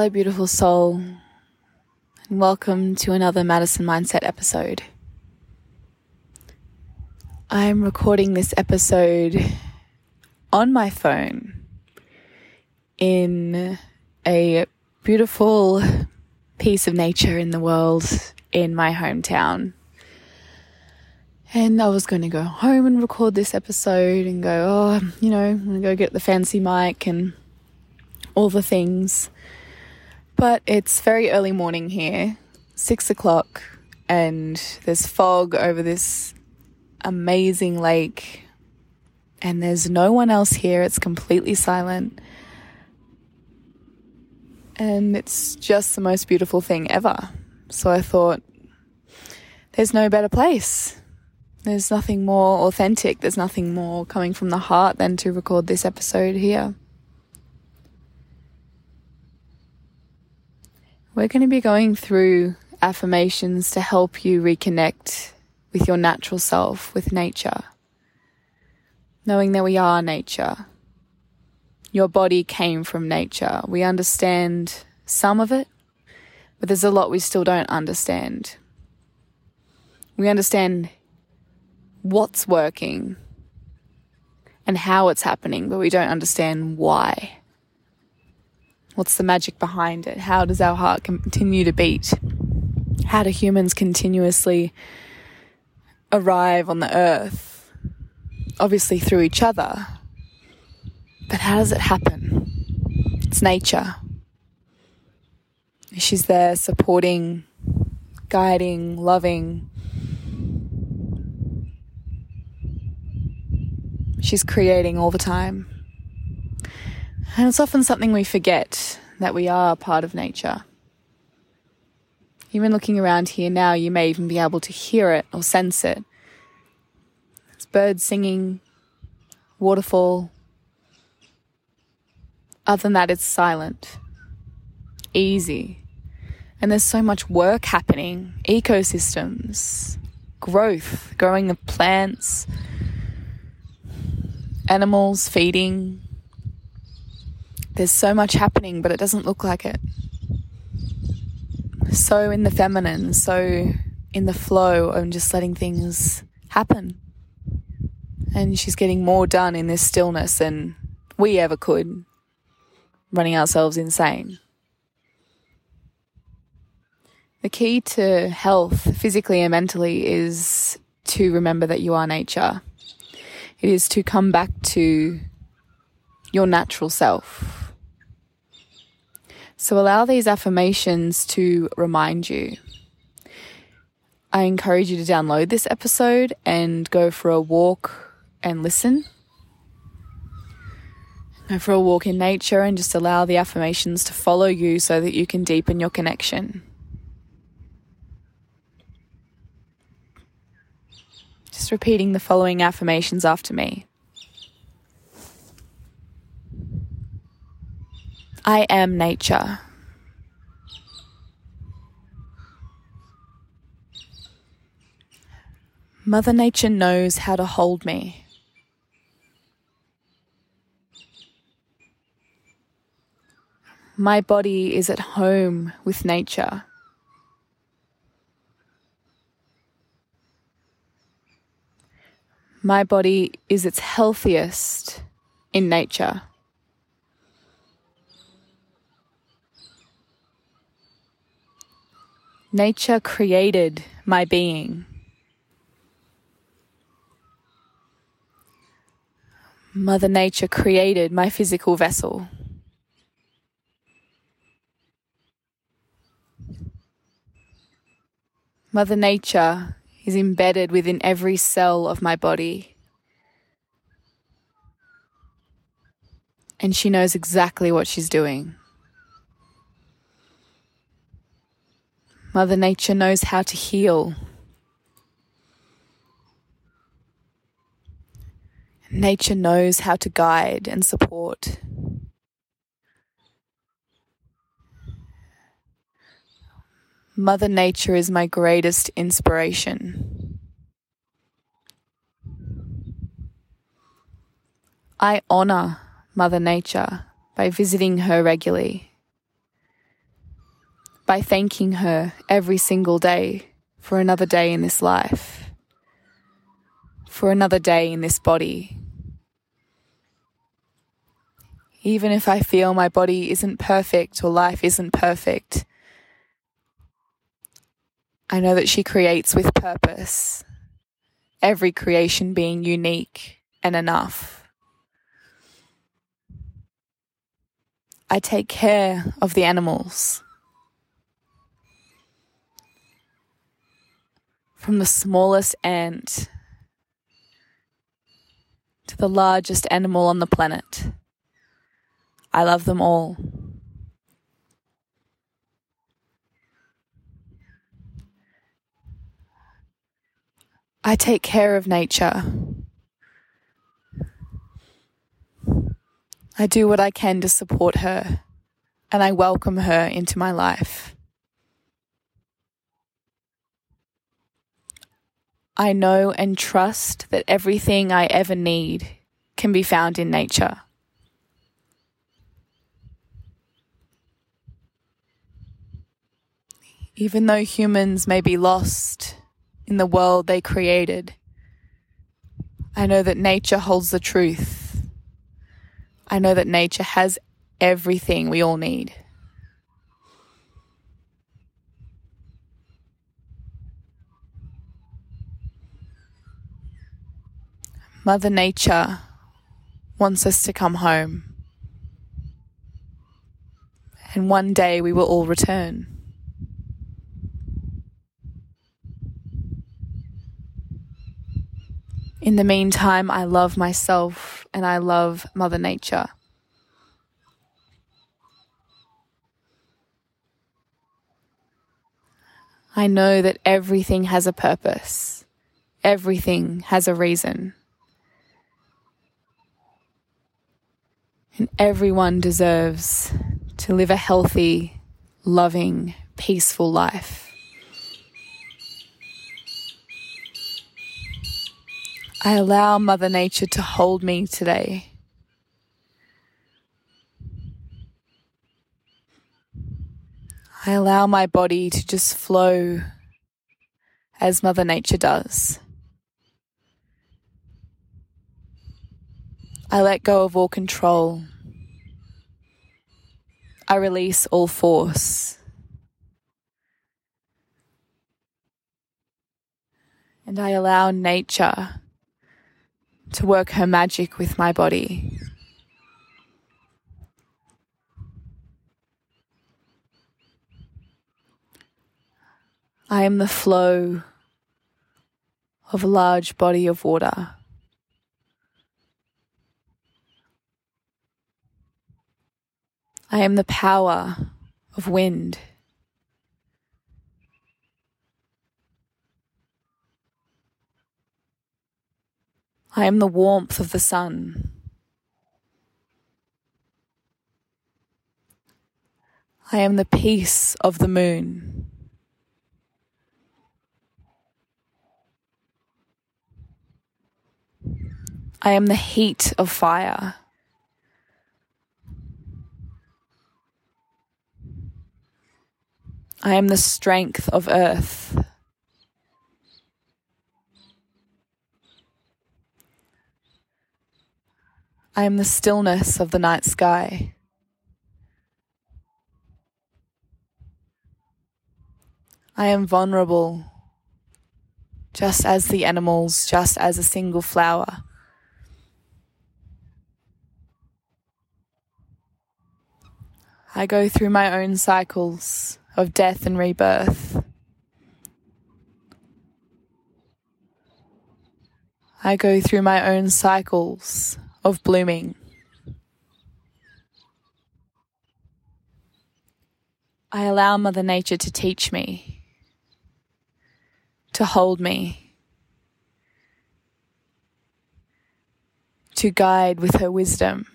Hello, beautiful soul, and welcome to another Madison Mindset episode. I'm recording this episode on my phone in a beautiful piece of nature in the world in my hometown. And I was going to go home and record this episode and go, oh, you know, I'm going to go get the fancy mic and all the things. But it's very early morning here, six o'clock, and there's fog over this amazing lake, and there's no one else here. It's completely silent. And it's just the most beautiful thing ever. So I thought, there's no better place there's nothing more authentic, there's nothing more coming from the heart than to record this episode here. We're going to be going through affirmations to help you reconnect with your natural self, with nature. Knowing that we are nature. Your body came from nature. We understand some of it, but there's a lot we still don't understand. We understand what's working and how it's happening, but we don't understand why. What's the magic behind it? How does our heart continue to beat? How do humans continuously arrive on the earth? Obviously through each other. But how does it happen? It's nature. She's there supporting, guiding, loving, she's creating all the time. And it's often something we forget that we are part of nature. Even looking around here now, you may even be able to hear it or sense it. It's birds singing, waterfall. Other than that, it's silent, easy. And there's so much work happening ecosystems, growth, growing of plants, animals feeding. There's so much happening, but it doesn't look like it. So in the feminine, so in the flow of just letting things happen. And she's getting more done in this stillness than we ever could, running ourselves insane. The key to health, physically and mentally, is to remember that you are nature. It is to come back to your natural self. So allow these affirmations to remind you. I encourage you to download this episode and go for a walk and listen. Go for a walk in nature and just allow the affirmations to follow you so that you can deepen your connection. Just repeating the following affirmations after me. I am nature. Mother Nature knows how to hold me. My body is at home with nature. my body is its healthiest in nature. Nature created my being. Mother Nature created my physical vessel. Mother Nature is embedded within every cell of my body. And she knows exactly what she's doing. Mother Nature knows how to heal. Nature knows how to guide and support. Mother Nature is my greatest inspiration. I honor Mother Nature by visiting her regularly. By thanking her every single day for another day in this life, for another day in this body. Even if I feel my body isn't perfect or life isn't perfect, I know that she creates with purpose, every creation being unique and enough. I take care of the animals. From the smallest ant to the largest animal on the planet. I love them all. I take care of nature. I do what I can to support her, and I welcome her into my life. I know and trust that everything I ever need can be found in nature. Even though humans may be lost in the world they created, I know that nature holds the truth. I know that nature has everything we all need. Mother Nature wants us to come home. And one day we will all return. In the meantime, I love myself and I love Mother Nature. I know that everything has a purpose. Everything has a reason. And everyone deserves to live a healthy, loving, peaceful life. I allow Mother Nature to hold me today. I allow my body to just flow as Mother Nature does. I let go of all control. I release all force. And I allow nature to work her magic with my body. I am the flow of a large body of water. I am the power of wind. I am the warmth of the sun. I am the peace of the moon. I am the heat of fire. I am the strength of earth. I am the stillness of the night sky. I am vulnerable, just as the animals, just as a single flower. I go through my own cycles of death and rebirth. I go through my own cycles of blooming. I allow Mother Nature to teach me, to hold me, to guide with her wisdom.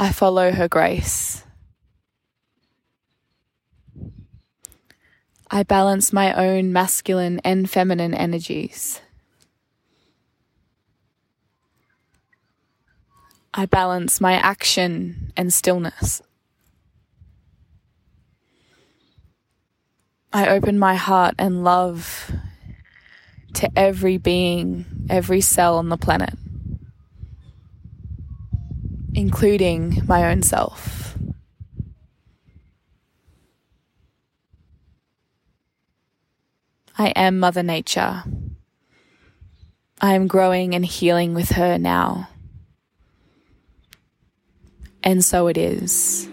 I follow her grace. I balance my own masculine and feminine energies. I balance my action and stillness. I open my heart and love to every being, every cell on the planet including my own self. I am Mother Nature. I am growing and healing with her now. And so it is.